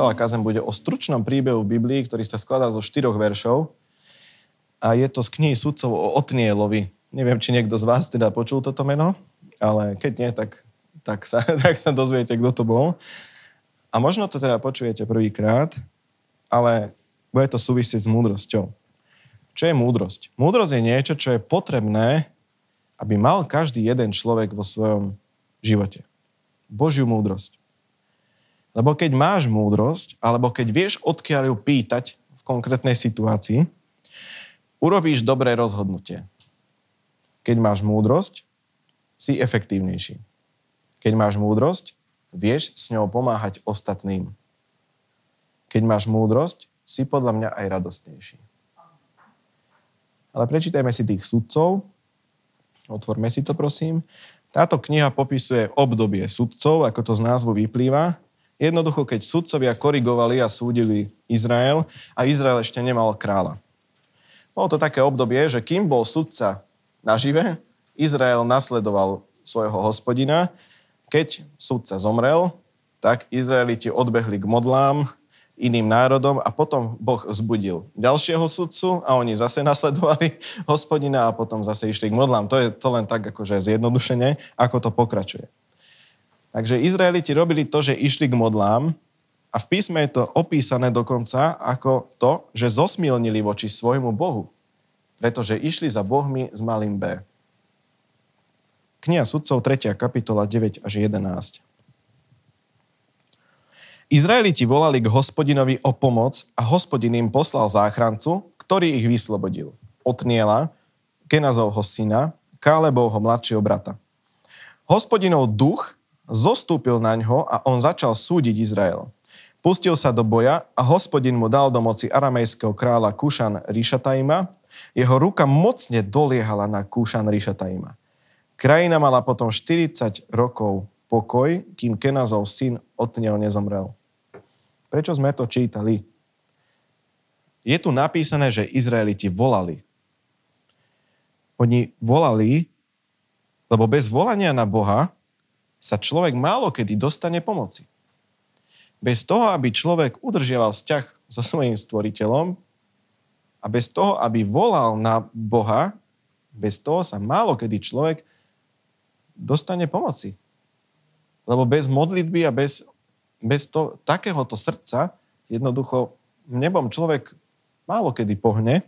celá kazem bude o stručnom príbehu v Biblii, ktorý sa skladá zo štyroch veršov. A je to z knihy sudcov o Otnielovi. Neviem, či niekto z vás teda počul toto meno, ale keď nie, tak, tak, sa, tak sa dozviete, kto to bol. A možno to teda počujete prvýkrát, ale bude to súvisieť s múdrosťou. Čo je múdrosť? Múdrosť je niečo, čo je potrebné, aby mal každý jeden človek vo svojom živote. Božiu múdrosť. Lebo keď máš múdrosť, alebo keď vieš, odkiaľ ju pýtať v konkrétnej situácii, urobíš dobré rozhodnutie. Keď máš múdrosť, si efektívnejší. Keď máš múdrosť, vieš s ňou pomáhať ostatným. Keď máš múdrosť, si podľa mňa aj radostnejší. Ale prečítajme si tých sudcov. Otvorme si to, prosím. Táto kniha popisuje obdobie sudcov, ako to z názvu vyplýva. Jednoducho, keď sudcovia korigovali a súdili Izrael a Izrael ešte nemal kráľa. Bolo to také obdobie, že kým bol sudca nažive, Izrael nasledoval svojho hospodina. Keď sudca zomrel, tak Izraeliti odbehli k modlám, iným národom a potom Boh zbudil ďalšieho sudcu a oni zase nasledovali hospodina a potom zase išli k modlám. To je to len tak akože zjednodušene, ako to pokračuje. Takže Izraeliti robili to, že išli k modlám a v písme je to opísané dokonca ako to, že zosmielnili voči svojmu Bohu. Pretože išli za Bohmi s malým B. Kniha sudcov 3. kapitola 9 až 11. Izraeliti volali k hospodinovi o pomoc a hospodin im poslal záchrancu, ktorý ich vyslobodil. Otniela, Kenazovho syna, Kálebovho mladšieho brata. Hospodinov duch zostúpil na ňo a on začal súdiť Izrael. Pustil sa do boja a hospodin mu dal do moci aramejského kráľa Kušan Ríšataima. Jeho ruka mocne doliehala na Kušan Ríšataima. Krajina mala potom 40 rokov pokoj, kým Kenazov syn Otniel nezomrel. Prečo sme to čítali? Je tu napísané, že Izraeliti volali. Oni volali, lebo bez volania na Boha sa človek málo kedy dostane pomoci. Bez toho, aby človek udržiaval vzťah so svojím stvoriteľom a bez toho, aby volal na Boha, bez toho sa málo kedy človek dostane pomoci. Lebo bez modlitby a bez, bez to, takéhoto srdca jednoducho nebom človek málo kedy pohne.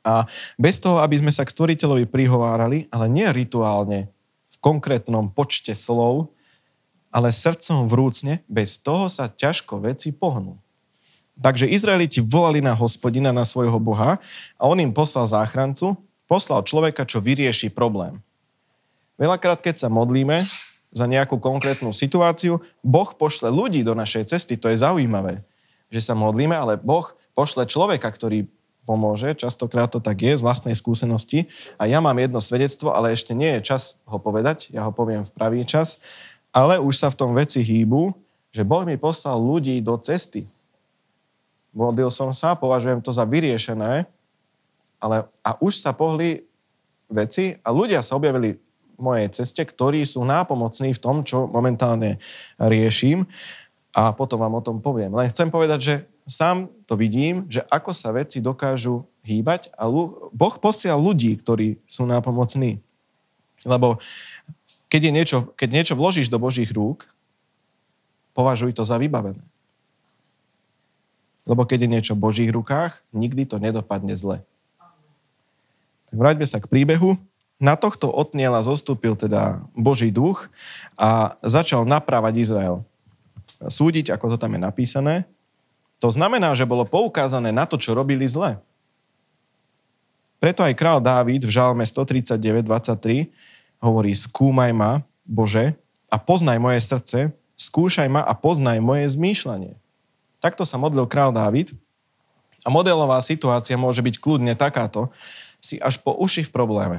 A bez toho, aby sme sa k stvoriteľovi prihovárali, ale nie rituálne, konkrétnom počte slov, ale srdcom vrúcne, bez toho sa ťažko veci pohnú. Takže Izraeliti volali na hospodina, na svojho Boha a on im poslal záchrancu, poslal človeka, čo vyrieši problém. Veľakrát, keď sa modlíme za nejakú konkrétnu situáciu, Boh pošle ľudí do našej cesty. To je zaujímavé, že sa modlíme, ale Boh pošle človeka, ktorý pomôže. Častokrát to tak je z vlastnej skúsenosti. A ja mám jedno svedectvo, ale ešte nie je čas ho povedať. Ja ho poviem v pravý čas. Ale už sa v tom veci hýbu, že Boh mi poslal ľudí do cesty. Modlil som sa, považujem to za vyriešené, ale a už sa pohli veci a ľudia sa objavili v mojej ceste, ktorí sú nápomocní v tom, čo momentálne riešim a potom vám o tom poviem. Len chcem povedať, že sám to vidím, že ako sa veci dokážu hýbať a Boh posiel ľudí, ktorí sú nápomocní. Lebo keď, je niečo, keď niečo vložíš do Božích rúk, považuj to za vybavené. Lebo keď je niečo v Božích rukách, nikdy to nedopadne zle. Tak vráťme sa k príbehu. Na tohto otniela zostúpil teda Boží duch a začal naprávať Izrael. Súdiť, ako to tam je napísané, to znamená, že bolo poukázané na to, čo robili zle. Preto aj král Dávid v žalme 139.23 hovorí, skúmaj ma, Bože, a poznaj moje srdce, skúšaj ma a poznaj moje zmýšľanie. Takto sa modlil král Dávid a modelová situácia môže byť kľudne takáto, si až po uši v probléme.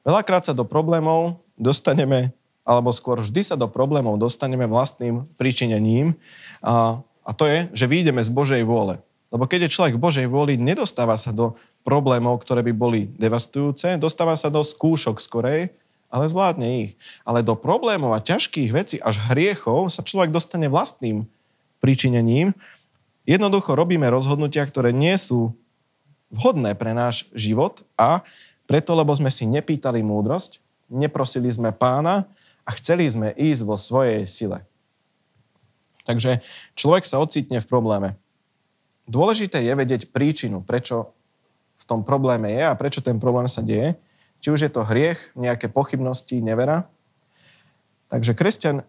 Veľakrát sa do problémov dostaneme, alebo skôr vždy sa do problémov dostaneme vlastným príčinením a a to je, že vyjdeme z Božej vôle. Lebo keď je človek v Božej vôli, nedostáva sa do problémov, ktoré by boli devastujúce, dostáva sa do skúšok skorej, ale zvládne ich. Ale do problémov a ťažkých vecí až hriechov sa človek dostane vlastným pričinením. Jednoducho robíme rozhodnutia, ktoré nie sú vhodné pre náš život a preto, lebo sme si nepýtali múdrosť, neprosili sme pána a chceli sme ísť vo svojej sile. Takže človek sa ocitne v probléme. Dôležité je vedieť príčinu, prečo v tom probléme je a prečo ten problém sa deje. Či už je to hriech, nejaké pochybnosti, nevera. Takže kresťan,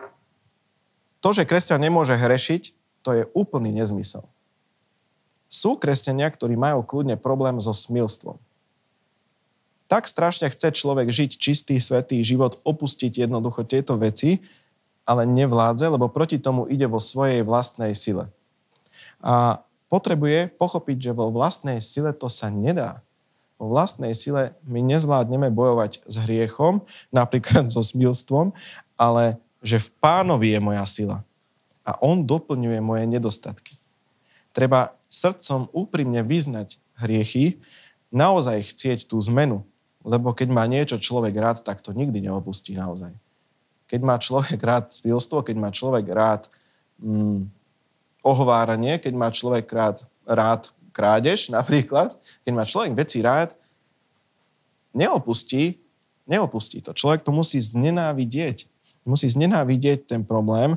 to, že kresťan nemôže hrešiť, to je úplný nezmysel. Sú kresťania, ktorí majú kľudne problém so smilstvom. Tak strašne chce človek žiť čistý, svetý život, opustiť jednoducho tieto veci, ale nevládze, lebo proti tomu ide vo svojej vlastnej sile. A potrebuje pochopiť, že vo vlastnej sile to sa nedá. Vo vlastnej sile my nezvládneme bojovať s hriechom, napríklad so smilstvom, ale že v pánovi je moja sila. A on doplňuje moje nedostatky. Treba srdcom úprimne vyznať hriechy, naozaj chcieť tú zmenu. Lebo keď má niečo človek rád, tak to nikdy neopustí naozaj keď má človek rád spilstvo, keď má človek rád mm, ohováranie, keď má človek rád, rád krádež napríklad, keď má človek veci rád, neopustí, neopustí to. Človek to musí znenávidieť. Musí znenávidieť ten problém,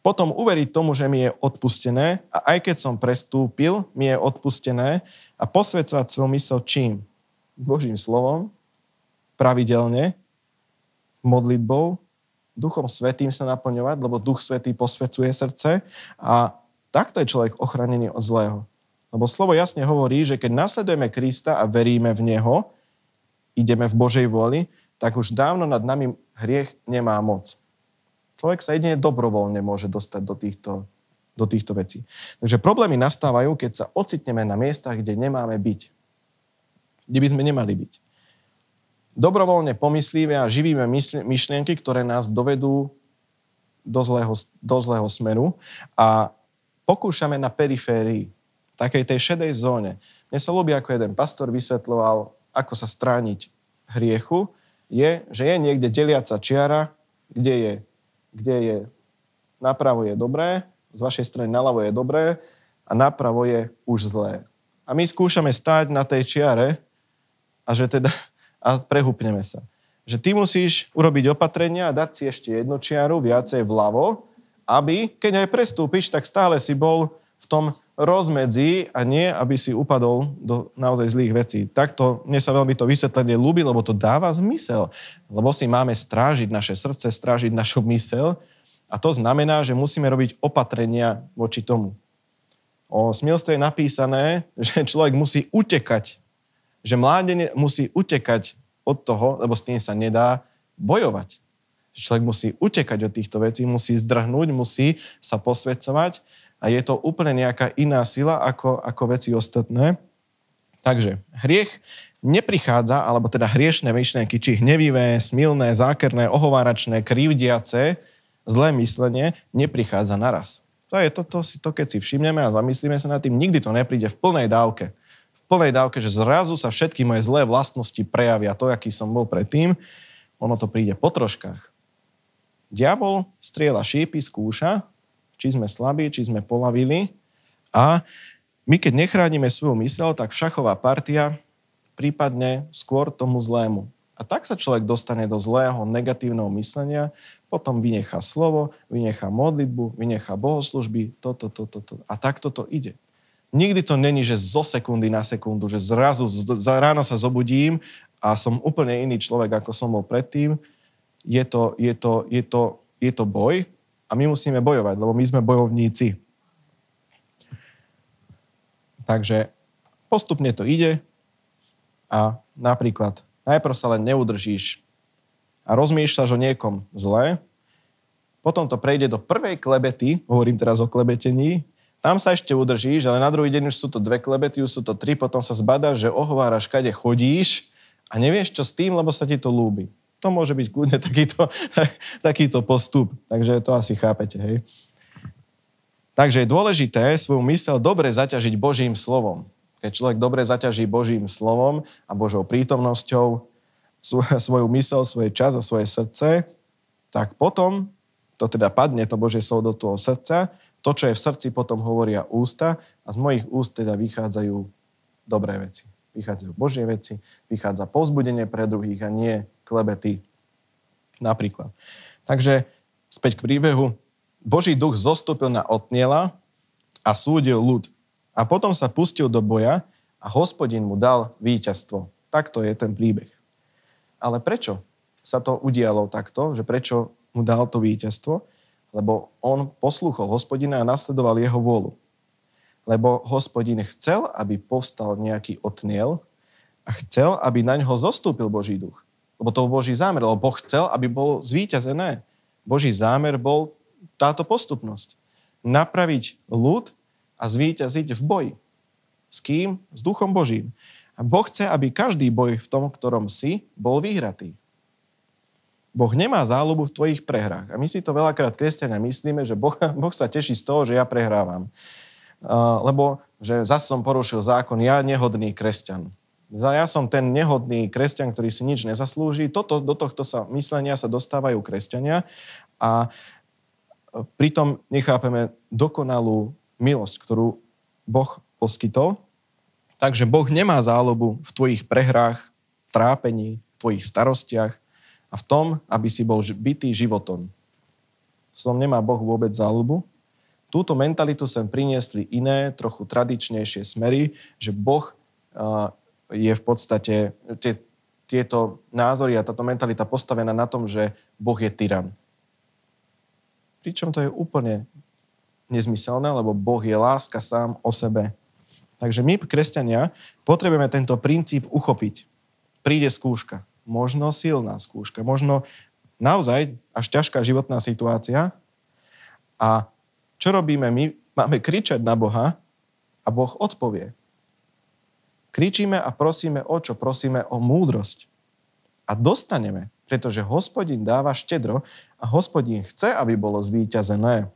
potom uveriť tomu, že mi je odpustené a aj keď som prestúpil, mi je odpustené a posvedcovať svoju mysel čím? Božím slovom, pravidelne, modlitbou, Duchom Svetým sa naplňovať, lebo Duch Svetý posvecuje srdce a takto je človek ochranený od zlého. Lebo slovo jasne hovorí, že keď nasledujeme Krista a veríme v Neho, ideme v Božej vôli, tak už dávno nad nami hriech nemá moc. Človek sa jedine dobrovoľne môže dostať do týchto, do týchto vecí. Takže problémy nastávajú, keď sa ocitneme na miestach, kde nemáme byť. Kde by sme nemali byť dobrovoľne pomyslíme a živíme myšlienky, ktoré nás dovedú do zlého, do zlého smeru a pokúšame na periférii, takej tej šedej zóne. Mne sa ľúbi, ako jeden pastor vysvetloval, ako sa strániť hriechu, je, že je niekde deliaca čiara, kde je, kde je napravo je dobré, z vašej strany naľavo je dobré a napravo je už zlé. A my skúšame stáť na tej čiare a že teda a prehúpneme sa. Že ty musíš urobiť opatrenia a dať si ešte jednu čiaru viacej vľavo, aby, keď aj prestúpiš, tak stále si bol v tom rozmedzi a nie, aby si upadol do naozaj zlých vecí. Takto mne sa veľmi to vysvetlenie ľúbi, lebo to dáva zmysel. Lebo si máme strážiť naše srdce, strážiť našu mysel a to znamená, že musíme robiť opatrenia voči tomu. O smilstve je napísané, že človek musí utekať že mládenie musí utekať od toho, lebo s tým sa nedá bojovať. Človek musí utekať od týchto vecí, musí zdrhnúť, musí sa posvedcovať a je to úplne nejaká iná sila ako, ako veci ostatné. Takže hriech neprichádza, alebo teda hriešne myšlienky, či hnevivé, smilné, zákerné, ohováračné, krivdiace, zlé myslenie, neprichádza naraz. To je to, to, to, keď si všimneme a zamyslíme sa nad tým, nikdy to nepríde v plnej dávke plnej dávke, že zrazu sa všetky moje zlé vlastnosti prejavia to, aký som bol predtým. Ono to príde po troškách. Diabol striela šípy, skúša, či sme slabí, či sme polavili a my keď nechránime svoju mysel, tak šachová partia prípadne skôr tomu zlému. A tak sa človek dostane do zlého, negatívneho myslenia, potom vynechá slovo, vynechá modlitbu, vynechá bohoslužby, toto, toto, toto. A takto to ide. Nikdy to není, že zo sekundy na sekundu, že zrazu za ráno sa zobudím a som úplne iný človek, ako som bol predtým. Je to, je to, je to, je to boj a my musíme bojovať, lebo my sme bojovníci. Takže postupne to ide a napríklad najprv sa len neudržíš a rozmýšľaš o niekom zle, potom to prejde do prvej klebety, hovorím teraz o klebetení, tam sa ešte udržíš, ale na druhý deň už sú to dve klebety, už sú to tri, potom sa zbadáš, že ohováraš, kade chodíš a nevieš, čo s tým, lebo sa ti to lúbi. To môže byť kľudne takýto, takýto postup. Takže to asi chápete, hej. Takže je dôležité svoju mysel dobre zaťažiť Božím slovom. Keď človek dobre zaťaží Božím slovom a Božou prítomnosťou svoju mysel, svoje čas a svoje srdce, tak potom to teda padne, to Božie slovo do toho srdca To, čo je v srdci, potom hovoria ústa a z mojich úst teda vychádzajú dobré veci. Vychádzajú Božie veci, vychádza povzbudenie pre druhých a nie klebety. Napríklad. Takže späť k príbehu. Boží duch zostúpil na Otniela a súdil ľud. A potom sa pustil do boja a hospodin mu dal víťazstvo. Takto je ten príbeh. Ale prečo sa to udialo takto? Že prečo mu dal to víťazstvo? Lebo on poslúchol hospodina a nasledoval jeho vôľu. Lebo hospodin chcel, aby povstal nejaký otniel a chcel, aby na ňo zostúpil Boží duch. Lebo to bol Boží zámer, lebo Boh chcel, aby bol zvíťazené. Boží zámer bol táto postupnosť. Napraviť ľud a zvíťaziť v boji. S kým? S duchom Božím. A Boh chce, aby každý boj v tom, ktorom si, bol vyhratý. Boh nemá záľubu v tvojich prehrách. A my si to veľakrát kresťania myslíme, že boh, boh sa teší z toho, že ja prehrávam. Lebo že zase som porušil zákon, ja nehodný kresťan. Ja som ten nehodný kresťan, ktorý si nič nezaslúži. Toto, do tohto sa myslenia sa dostávajú kresťania a pritom nechápeme dokonalú milosť, ktorú Boh poskytol. Takže Boh nemá záľubu v tvojich prehrách, trápení, v tvojich starostiach, a v tom, aby si bol bytý životom. V tom nemá Boh vôbec záľubu. Túto mentalitu sem priniesli iné, trochu tradičnejšie smery, že Boh je v podstate, tie, tieto názory a táto mentalita postavená na tom, že Boh je tyran. Pričom to je úplne nezmyselné, lebo Boh je láska sám o sebe. Takže my, kresťania, potrebujeme tento princíp uchopiť. Príde skúška možno silná skúška, možno naozaj až ťažká životná situácia. A čo robíme my? Máme kričať na Boha a Boh odpovie. Kričíme a prosíme o čo? Prosíme o múdrosť. A dostaneme, pretože hospodin dáva štedro a hospodin chce, aby bolo zvíťazené.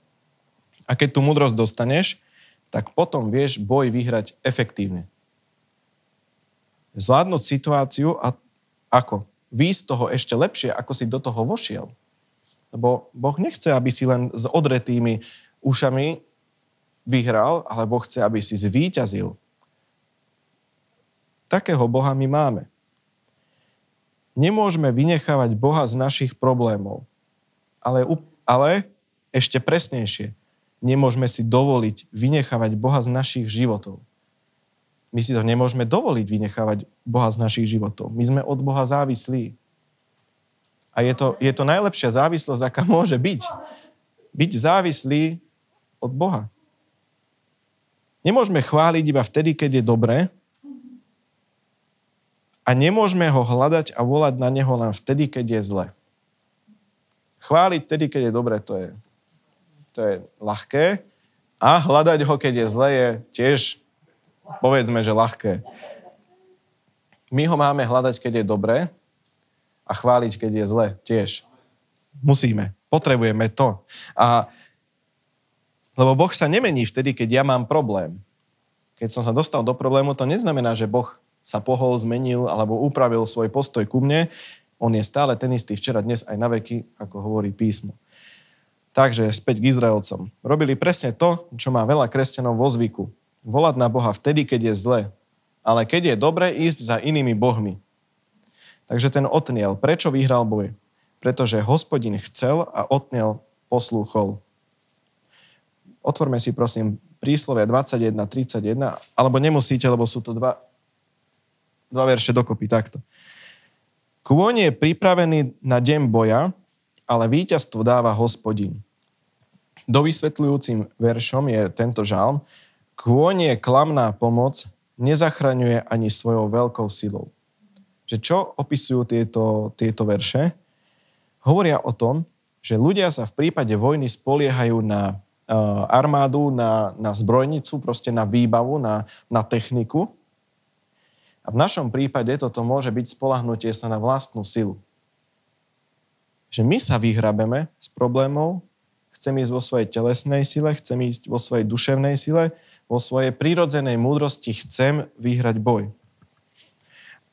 A keď tú múdrosť dostaneš, tak potom vieš boj vyhrať efektívne. Zvládnuť situáciu a ako? Výjsť z toho ešte lepšie, ako si do toho vošiel. Lebo Boh nechce, aby si len s odretými ušami vyhral, ale Boh chce, aby si zvíťazil. Takého Boha my máme. Nemôžeme vynechávať Boha z našich problémov. Ale, ale ešte presnejšie, nemôžeme si dovoliť vynechávať Boha z našich životov. My si to nemôžeme dovoliť vynechávať Boha z našich životov. My sme od Boha závislí. A je to, je to najlepšia závislosť, aká môže byť. Byť závislý od Boha. Nemôžeme chváliť iba vtedy, keď je dobré a nemôžeme ho hľadať a volať na neho len vtedy, keď je zle. Chváliť vtedy, keď je dobré, to je, to je ľahké a hľadať ho, keď je zle, je tiež povedzme, že ľahké. My ho máme hľadať, keď je dobré a chváliť, keď je zle tiež. Musíme. Potrebujeme to. A lebo Boh sa nemení vtedy, keď ja mám problém. Keď som sa dostal do problému, to neznamená, že Boh sa pohol, zmenil alebo upravil svoj postoj ku mne. On je stále ten istý včera, dnes aj na veky, ako hovorí písmo. Takže späť k Izraelcom. Robili presne to, čo má veľa kresťanov vo zvyku volať na Boha vtedy, keď je zle. Ale keď je dobre, ísť za inými bohmi. Takže ten Otniel, prečo vyhral boj? Pretože hospodin chcel a Otniel poslúchol. Otvorme si prosím príslovia 21, 31, alebo nemusíte, lebo sú to dva, dva verše dokopy takto. Kôň je pripravený na deň boja, ale víťazstvo dáva hospodin. Dovysvetľujúcim veršom je tento žalm, Kôň je klamná pomoc, nezachraňuje ani svojou veľkou silou. Že čo opisujú tieto, tieto verše? Hovoria o tom, že ľudia sa v prípade vojny spoliehajú na uh, armádu, na, na zbrojnicu, proste na výbavu, na, na techniku. A v našom prípade toto môže byť spolahnutie sa na vlastnú silu. Že my sa vyhrabeme z problémov, chcem ísť vo svojej telesnej sile, chcem ísť vo svojej duševnej sile, vo svojej prírodzenej múdrosti chcem vyhrať boj.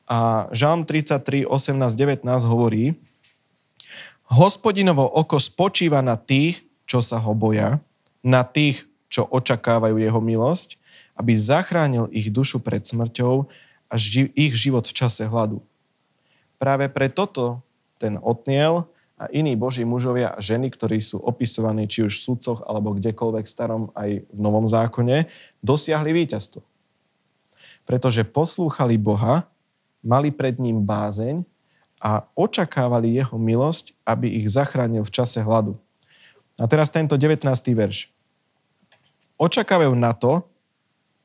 A Žalm 33, 18, 19 hovorí, Hospodinovo oko spočíva na tých, čo sa ho boja na tých, čo očakávajú jeho milosť, aby zachránil ich dušu pred smrťou a ži- ich život v čase hladu. Práve pre toto ten Otniel a iní boží mužovia a ženy, ktorí sú opisovaní či už v sudcoch alebo kdekoľvek starom aj v Novom zákone, dosiahli víťazstvo. Pretože poslúchali Boha, mali pred ním bázeň a očakávali jeho milosť, aby ich zachránil v čase hladu. A teraz tento 19. verš. Očakávajú na to,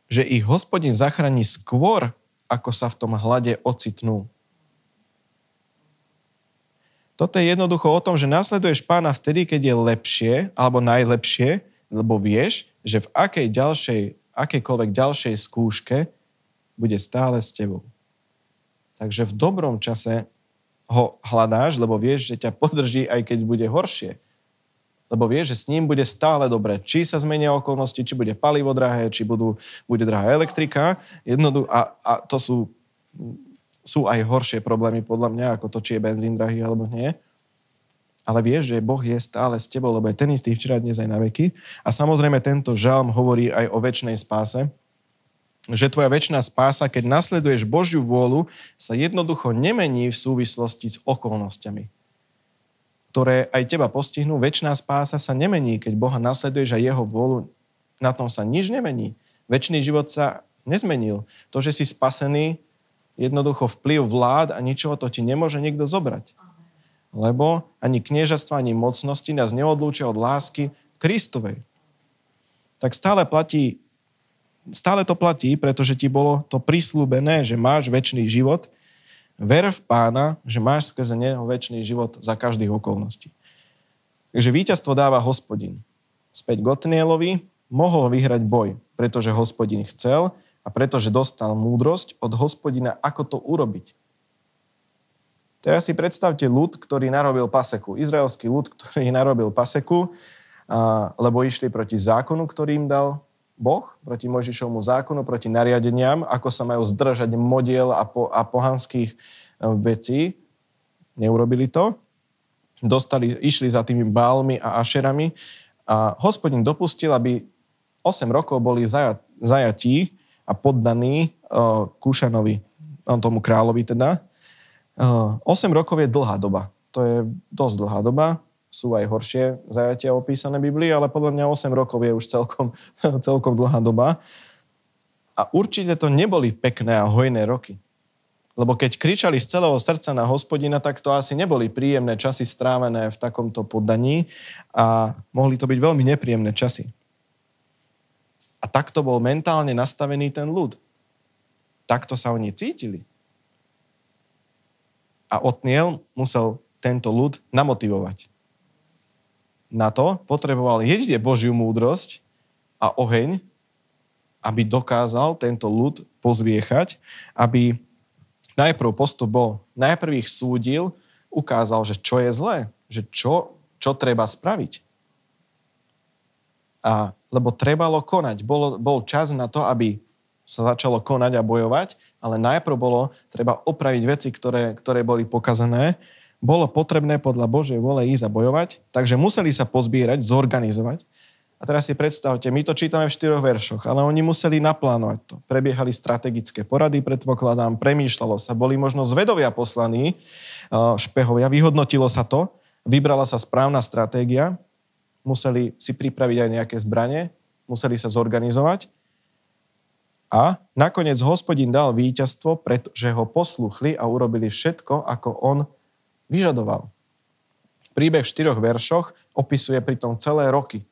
že ich hospodin zachráni skôr, ako sa v tom hlade ocitnú. Toto je jednoducho o tom, že nasleduješ pána vtedy, keď je lepšie, alebo najlepšie, lebo vieš, že v akej ďalšej, akejkoľvek ďalšej skúške bude stále s tebou. Takže v dobrom čase ho hľadáš, lebo vieš, že ťa podrží, aj keď bude horšie. Lebo vieš, že s ním bude stále dobre. Či sa zmenia okolnosti, či bude palivo drahé, či budú, bude drahá elektrika. Jednodu, a, a to sú, sú aj horšie problémy podľa mňa, ako to, či je benzín drahý alebo nie. Ale vieš, že Boh je stále s tebou, lebo je ten istý včera, dnes aj na veky. A samozrejme tento žalm hovorí aj o väčšnej spáse, že tvoja väčšiná spása, keď nasleduješ Božiu vôľu, sa jednoducho nemení v súvislosti s okolnostiami, ktoré aj teba postihnú. Väčšiná spása sa nemení, keď Boha nasleduješ a jeho vôľu, na tom sa nič nemení. Väčší život sa nezmenil. To, že si spasený, jednoducho vplyv vlád a ničoho to ti nemôže nikto zobrať. Lebo ani kniežastva, ani mocnosti nás neodlúčia od lásky Kristovej. Tak stále platí stále to platí, pretože ti bolo to prislúbené, že máš väčší život. Ver v pána, že máš skrze neho väčší život za každých okolností. Takže víťazstvo dáva hospodin. Späť Gotnielovi mohol vyhrať boj, pretože hospodin chcel a pretože dostal múdrosť od hospodina, ako to urobiť. Teraz si predstavte ľud, ktorý narobil paseku. Izraelský ľud, ktorý narobil paseku, lebo išli proti zákonu, ktorý im dal Boh proti Mojžišovmu zákonu, proti nariadeniam, ako sa majú zdržať modiel a, po, a pohanských e, vecí. Neurobili to. Dostali, išli za tými bálmi a ašerami a hospodin dopustil, aby 8 rokov boli zajat, zajatí a poddaní uh, Kúšanovi, tomu kráľovi teda. Uh, e, 8 rokov je dlhá doba. To je dosť dlhá doba sú aj horšie zajatia opísané Biblii, ale podľa mňa 8 rokov je už celkom, celkom dlhá doba. A určite to neboli pekné a hojné roky. Lebo keď kričali z celého srdca na hospodina, tak to asi neboli príjemné časy strávené v takomto poddaní a mohli to byť veľmi nepríjemné časy. A takto bol mentálne nastavený ten ľud. Takto sa oni cítili. A Otniel musel tento ľud namotivovať na to potreboval jedine Božiu múdrosť a oheň, aby dokázal tento ľud pozviechať, aby najprv postup bol, najprv ich súdil, ukázal, že čo je zlé, že čo, čo treba spraviť. A, lebo trebalo konať. Bol, bol čas na to, aby sa začalo konať a bojovať, ale najprv bolo treba opraviť veci, ktoré, ktoré boli pokazané bolo potrebné podľa Božej vole ísť a bojovať, takže museli sa pozbierať, zorganizovať. A teraz si predstavte, my to čítame v štyroch veršoch, ale oni museli naplánovať to. Prebiehali strategické porady, predpokladám, premýšľalo sa, boli možno zvedovia poslaní, špehovia, vyhodnotilo sa to, vybrala sa správna stratégia, museli si pripraviť aj nejaké zbranie, museli sa zorganizovať a nakoniec hospodin dal víťazstvo, pretože ho posluchli a urobili všetko, ako on vyžadoval. Príbeh v štyroch veršoch opisuje pritom celé roky,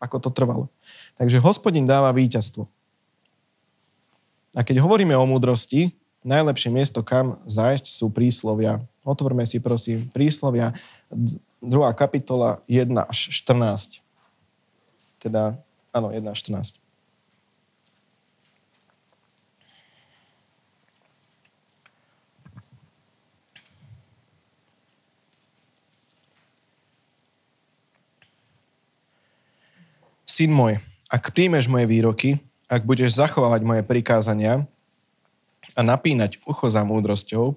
ako to trvalo. Takže hospodin dáva víťazstvo. A keď hovoríme o múdrosti, najlepšie miesto, kam zájsť, sú príslovia. Otvorme si prosím príslovia, 2. kapitola 1 až 14. Teda, áno, 1 až 14. Syn môj, ak príjmeš moje výroky, ak budeš zachovávať moje prikázania a napínať ucho za múdrosťou,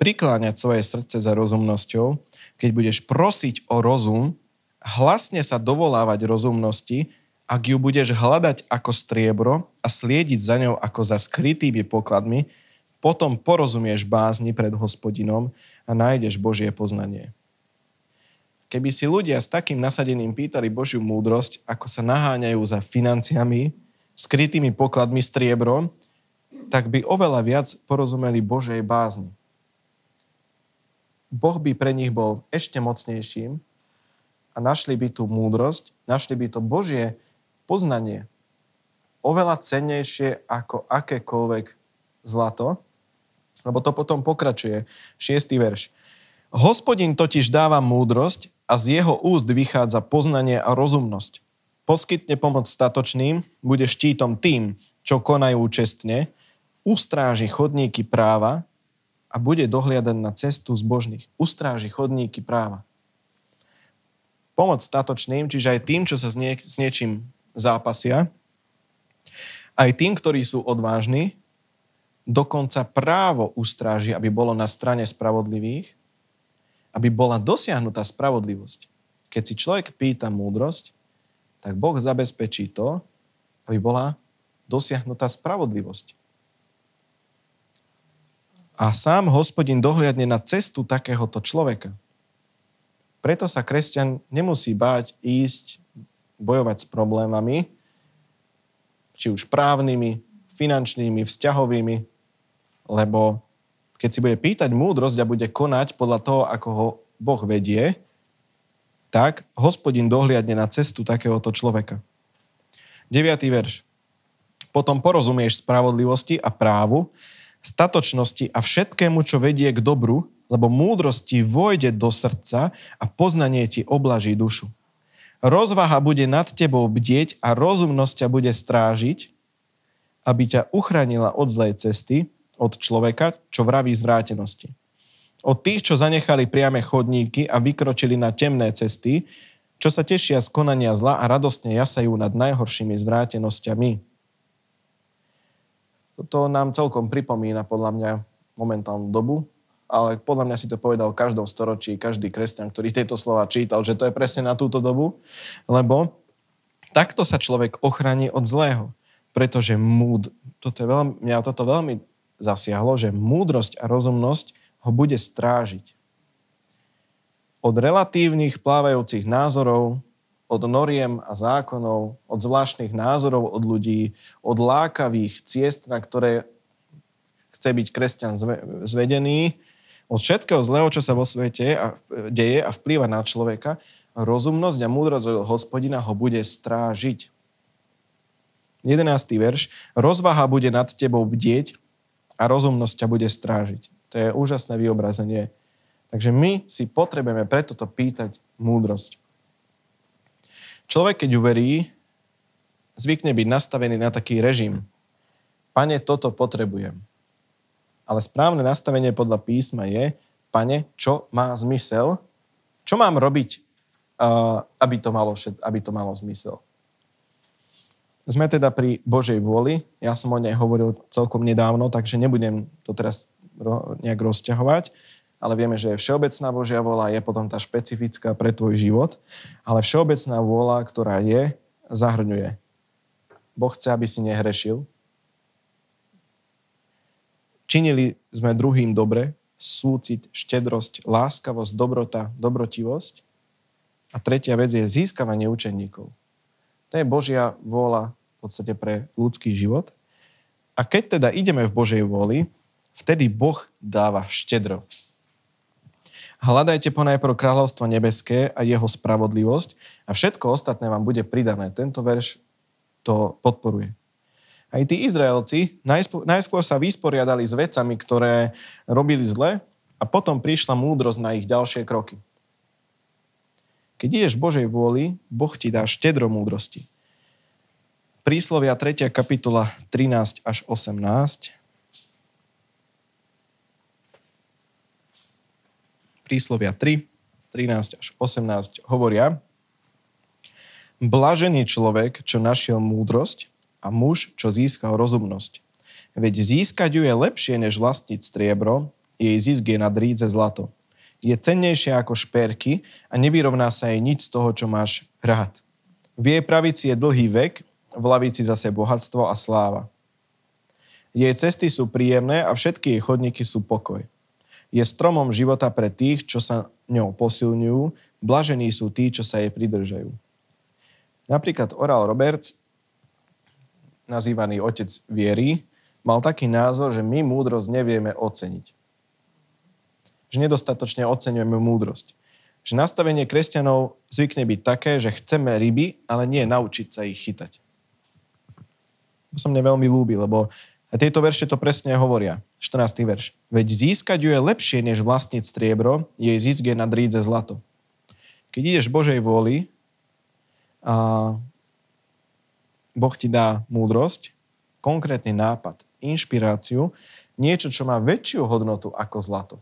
prikláňať svoje srdce za rozumnosťou, keď budeš prosiť o rozum, hlasne sa dovolávať rozumnosti Ak ju budeš hľadať ako striebro a sliediť za ňou ako za skrytými pokladmi, potom porozumieš bázni pred hospodinom a nájdeš Božie poznanie. Keby si ľudia s takým nasadením pýtali Božiu múdrosť, ako sa naháňajú za financiami, skrytými pokladmi striebro, tak by oveľa viac porozumeli Božej bázni. Boh by pre nich bol ešte mocnejším a našli by tú múdrosť, našli by to Božie poznanie oveľa cennejšie ako akékoľvek zlato, lebo to potom pokračuje. Šiestý verš. Hospodin totiž dáva múdrosť a z jeho úst vychádza poznanie a rozumnosť. Poskytne pomoc statočným, bude štítom tým, čo konajú čestne, ustráži chodníky práva a bude dohliadať na cestu zbožných. Ustráži chodníky práva. Pomoc statočným, čiže aj tým, čo sa s, nie, s niečím zápasia, aj tým, ktorí sú odvážni, dokonca právo ustráži, aby bolo na strane spravodlivých, aby bola dosiahnutá spravodlivosť. Keď si človek pýta múdrosť, tak Boh zabezpečí to, aby bola dosiahnutá spravodlivosť. A sám hospodin dohliadne na cestu takéhoto človeka. Preto sa kresťan nemusí báť ísť bojovať s problémami, či už právnymi, finančnými, vzťahovými, lebo keď si bude pýtať múdrosť a bude konať podľa toho, ako ho Boh vedie, tak hospodin dohliadne na cestu takéhoto človeka. 9. verš. Potom porozumieš spravodlivosti a právu, statočnosti a všetkému, čo vedie k dobru, lebo múdrosti vojde do srdca a poznanie ti oblaží dušu. Rozvaha bude nad tebou bdieť a rozumnosť ťa bude strážiť, aby ťa uchránila od zlej cesty, od človeka, čo vraví zvrátenosti. Od tých, čo zanechali priame chodníky a vykročili na temné cesty, čo sa tešia z konania zla a radostne jasajú nad najhoršími zvrátenosťami. Toto nám celkom pripomína podľa mňa momentálnu dobu, ale podľa mňa si to povedal v každom storočí, každý kresťan, ktorý tieto slova čítal, že to je presne na túto dobu, lebo takto sa človek ochráni od zlého. Pretože múd, toto je veľmi, mňa toto veľmi zasiahlo, že múdrosť a rozumnosť ho bude strážiť. Od relatívnych plávajúcich názorov, od noriem a zákonov, od zvláštnych názorov od ľudí, od lákavých ciest, na ktoré chce byť kresťan zvedený, od všetkého zlého, čo sa vo svete a, deje a vplýva na človeka, rozumnosť a múdrosť hospodina ho bude strážiť. 11. verš. Rozvaha bude nad tebou bdieť a rozumnosť ťa bude strážiť. To je úžasné vyobrazenie. Takže my si potrebujeme preto to pýtať múdrosť. Človek, keď uverí, zvykne byť nastavený na taký režim. Pane, toto potrebujem. Ale správne nastavenie podľa písma je, pane, čo má zmysel? Čo mám robiť, aby to malo, všet, aby to malo zmysel? Sme teda pri Božej vôli. Ja som o nej hovoril celkom nedávno, takže nebudem to teraz nejak rozťahovať, ale vieme, že je všeobecná Božia vôľa, je potom tá špecifická pre tvoj život, ale všeobecná vôľa, ktorá je, zahrňuje. Boh chce, aby si nehrešil. Činili sme druhým dobre, súcit, štedrosť, láskavosť, dobrota, dobrotivosť. A tretia vec je získavanie učeníkov. To je Božia vôľa v podstate pre ľudský život. A keď teda ideme v Božej vôli, vtedy Boh dáva štedro. Hľadajte ponajprv kráľovstvo nebeské a jeho spravodlivosť a všetko ostatné vám bude pridané. Tento verš to podporuje. Aj tí Izraelci najskôr sa vysporiadali s vecami, ktoré robili zle a potom prišla múdrosť na ich ďalšie kroky. Keď ideš Božej vôli, Boh ti dá štedro múdrosti. Príslovia 3. kapitola 13 až 18. Príslovia 3, 13 až 18 hovoria Blažený človek, čo našiel múdrosť a muž, čo získal rozumnosť. Veď získať ju je lepšie, než vlastniť striebro, jej zisk je nad rídze zlato je cennejšia ako šperky a nevyrovná sa jej nič z toho, čo máš rád. V jej pravici je dlhý vek, v lavici zase bohatstvo a sláva. Jej cesty sú príjemné a všetky jej chodníky sú pokoj. Je stromom života pre tých, čo sa ňou posilňujú, blažení sú tí, čo sa jej pridržajú. Napríklad Oral Roberts, nazývaný otec viery, mal taký názor, že my múdrosť nevieme oceniť. Že nedostatočne oceňujeme múdrosť. Že nastavenie kresťanov zvykne byť také, že chceme ryby, ale nie naučiť sa ich chytať. To sa mne veľmi ľúbi, lebo tieto verše to presne hovoria. 14. verš. Veď získať ju je lepšie, než vlastniť striebro, jej zisk je nad rídze zlato. Keď ideš Božej vôli, a Boh ti dá múdrosť, konkrétny nápad, inšpiráciu, niečo, čo má väčšiu hodnotu ako zlato.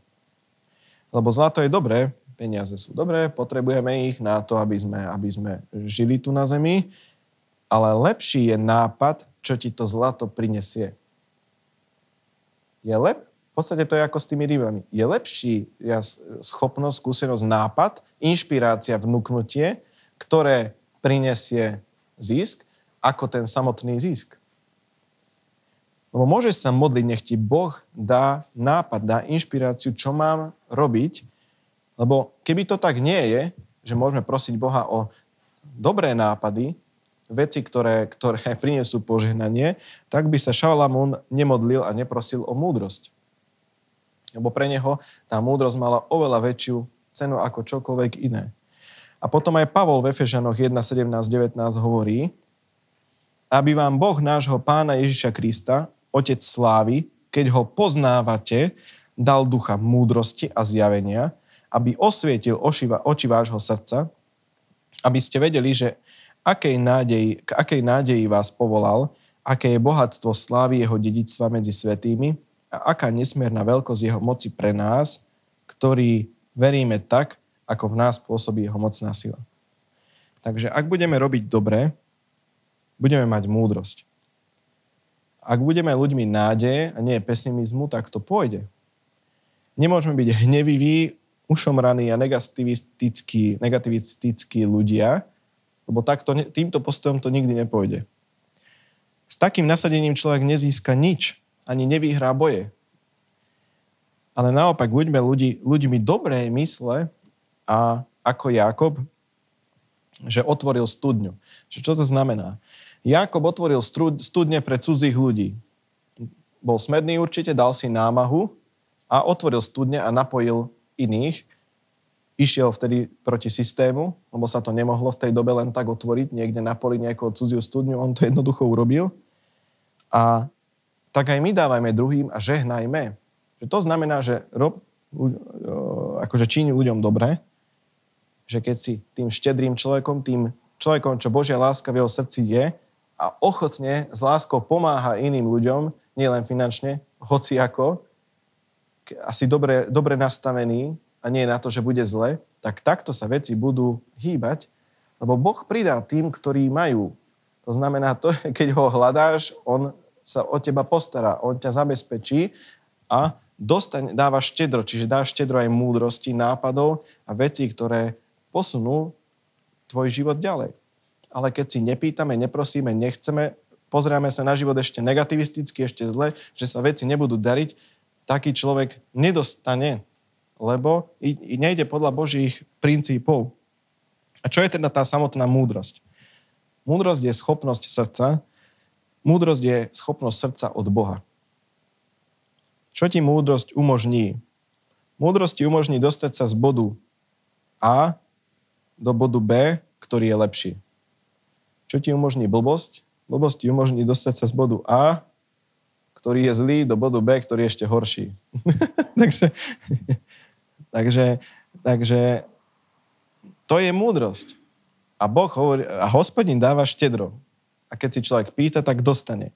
Lebo zlato je dobré, peniaze sú dobré, potrebujeme ich na to, aby sme, aby sme žili tu na zemi, ale lepší je nápad, čo ti to zlato prinesie je lep, v podstate to je ako s tými rybami. Je lepší ja, schopnosť, skúsenosť, nápad, inšpirácia, vnúknutie, ktoré prinesie zisk, ako ten samotný zisk. Lebo môžeš sa modliť, nech ti Boh dá nápad, dá inšpiráciu, čo mám robiť, lebo keby to tak nie je, že môžeme prosiť Boha o dobré nápady, veci, ktoré, ktoré prinesú požehnanie, tak by sa Šalamún nemodlil a neprosil o múdrosť. Lebo pre neho tá múdrosť mala oveľa väčšiu cenu ako čokoľvek iné. A potom aj Pavol v Efežanoch 1, 17, 19 hovorí, aby vám Boh nášho pána Ježiša Krista, Otec slávy, keď ho poznávate, dal ducha múdrosti a zjavenia, aby osvietil oči vášho srdca, aby ste vedeli, že akej nádeji, k akej nádeji vás povolal, aké je bohatstvo slávy jeho dedictva medzi svetými a aká nesmierna veľkosť jeho moci pre nás, ktorí veríme tak, ako v nás pôsobí jeho mocná sila. Takže ak budeme robiť dobre, budeme mať múdrosť. Ak budeme ľuďmi nádeje a nie pesimizmu, tak to pôjde. Nemôžeme byť hneviví, ušomraní a negativistickí, negativistickí ľudia, lebo takto, týmto postojom to nikdy nepôjde. S takým nasadením človek nezíska nič, ani nevyhrá boje. Ale naopak, buďme ľudí, ľuďmi dobrej mysle a ako Jakob, že otvoril studňu. Že čo to znamená? Jakob otvoril studne pre cudzích ľudí. Bol smedný určite, dal si námahu a otvoril studne a napojil iných išiel vtedy proti systému, lebo sa to nemohlo v tej dobe len tak otvoriť, niekde na poli nejakého cudziu studňu, on to jednoducho urobil. A tak aj my dávajme druhým a žehnajme. Že to znamená, že rob, akože číni ľuďom dobre, že keď si tým štedrým človekom, tým človekom, čo Božia láska v jeho srdci je a ochotne s láskou pomáha iným ľuďom, nielen finančne, hoci ako, asi dobre, dobre nastavený, a nie na to, že bude zle, tak takto sa veci budú hýbať, lebo Boh pridá tým, ktorí majú. To znamená, to, keď ho hľadáš, on sa o teba postará, on ťa zabezpečí a dostane, dáva štedro, čiže dá štedro aj múdrosti, nápadov a veci, ktoré posunú tvoj život ďalej. Ale keď si nepýtame, neprosíme, nechceme, pozrieme sa na život ešte negativisticky, ešte zle, že sa veci nebudú dariť, taký človek nedostane lebo nejde podľa Božích princípov. A čo je teda tá samotná múdrosť? Múdrosť je schopnosť srdca. Múdrosť je schopnosť srdca od Boha. Čo ti múdrosť umožní? Múdrosť ti umožní dostať sa z bodu A do bodu B, ktorý je lepší. Čo ti umožní blbosť? Blbosť ti umožní dostať sa z bodu A, ktorý je zlý, do bodu B, ktorý je ešte horší. Takže Takže, takže to je múdrosť. A Boh hovorí, a hospodin dáva štedro. A keď si človek pýta, tak dostane.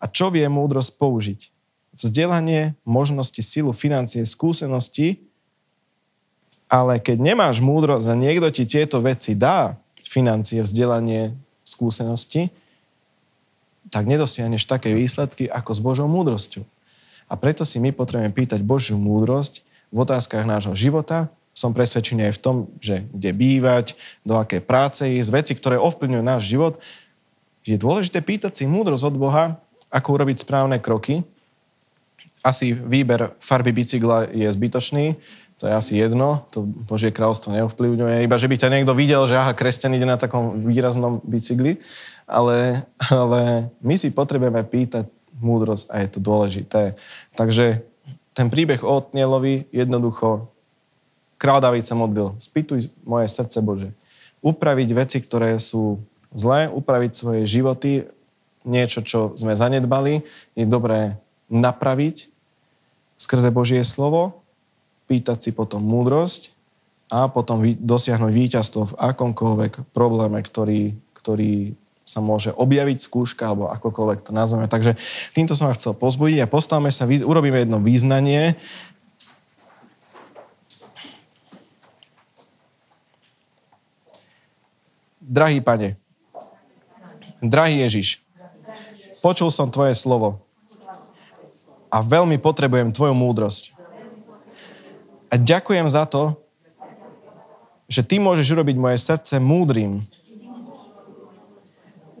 A čo vie múdrosť použiť? Vzdelanie, možnosti, silu, financie, skúsenosti, ale keď nemáš múdrosť a niekto ti tieto veci dá, financie, vzdelanie, skúsenosti, tak nedosiahneš také výsledky ako s Božou múdrosťou. A preto si my potrebujeme pýtať Božiu múdrosť v otázkach nášho života, som presvedčený aj v tom, že kde bývať, do aké práce ísť, veci, ktoré ovplyvňujú náš život, je dôležité pýtať si múdrosť od Boha, ako urobiť správne kroky. Asi výber farby bicykla je zbytočný, to je asi jedno, to Božie kráľstvo neovplyvňuje, iba že by ťa niekto videl, že aha, kresťan ide na takom výraznom bicykli, ale, ale my si potrebujeme pýtať múdrosť a je to dôležité. Takže ten príbeh o Otnielovi jednoducho král David sa modlil. Spýtuj moje srdce Bože. Upraviť veci, ktoré sú zlé, upraviť svoje životy, niečo, čo sme zanedbali, je dobré napraviť skrze Božie slovo pýtať si potom múdrosť a potom dosiahnuť víťazstvo v akomkoľvek probléme, ktorý, ktorý sa môže objaviť skúška, alebo akokoľvek to nazveme. Takže týmto som vás chcel pozbudiť a postavme sa, urobíme jedno význanie. Drahý pane, drahý Ježiš, počul som tvoje slovo a veľmi potrebujem tvoju múdrosť. A ďakujem za to, že ty môžeš urobiť moje srdce múdrym.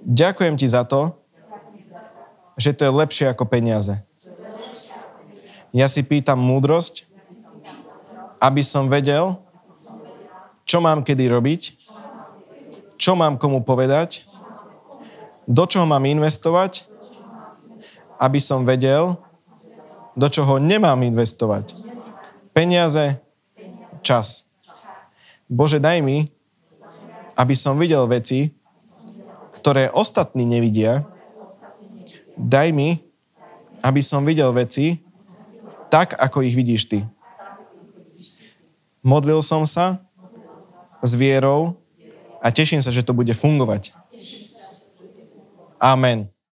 Ďakujem ti za to, že to je lepšie ako peniaze. Ja si pýtam múdrosť, aby som vedel, čo mám kedy robiť, čo mám komu povedať, do čoho mám investovať, aby som vedel, do čoho nemám investovať Peniaze, čas. Bože, daj mi, aby som videl veci, ktoré ostatní nevidia. Daj mi, aby som videl veci tak, ako ich vidíš ty. Modlil som sa s vierou a teším sa, že to bude fungovať. Amen.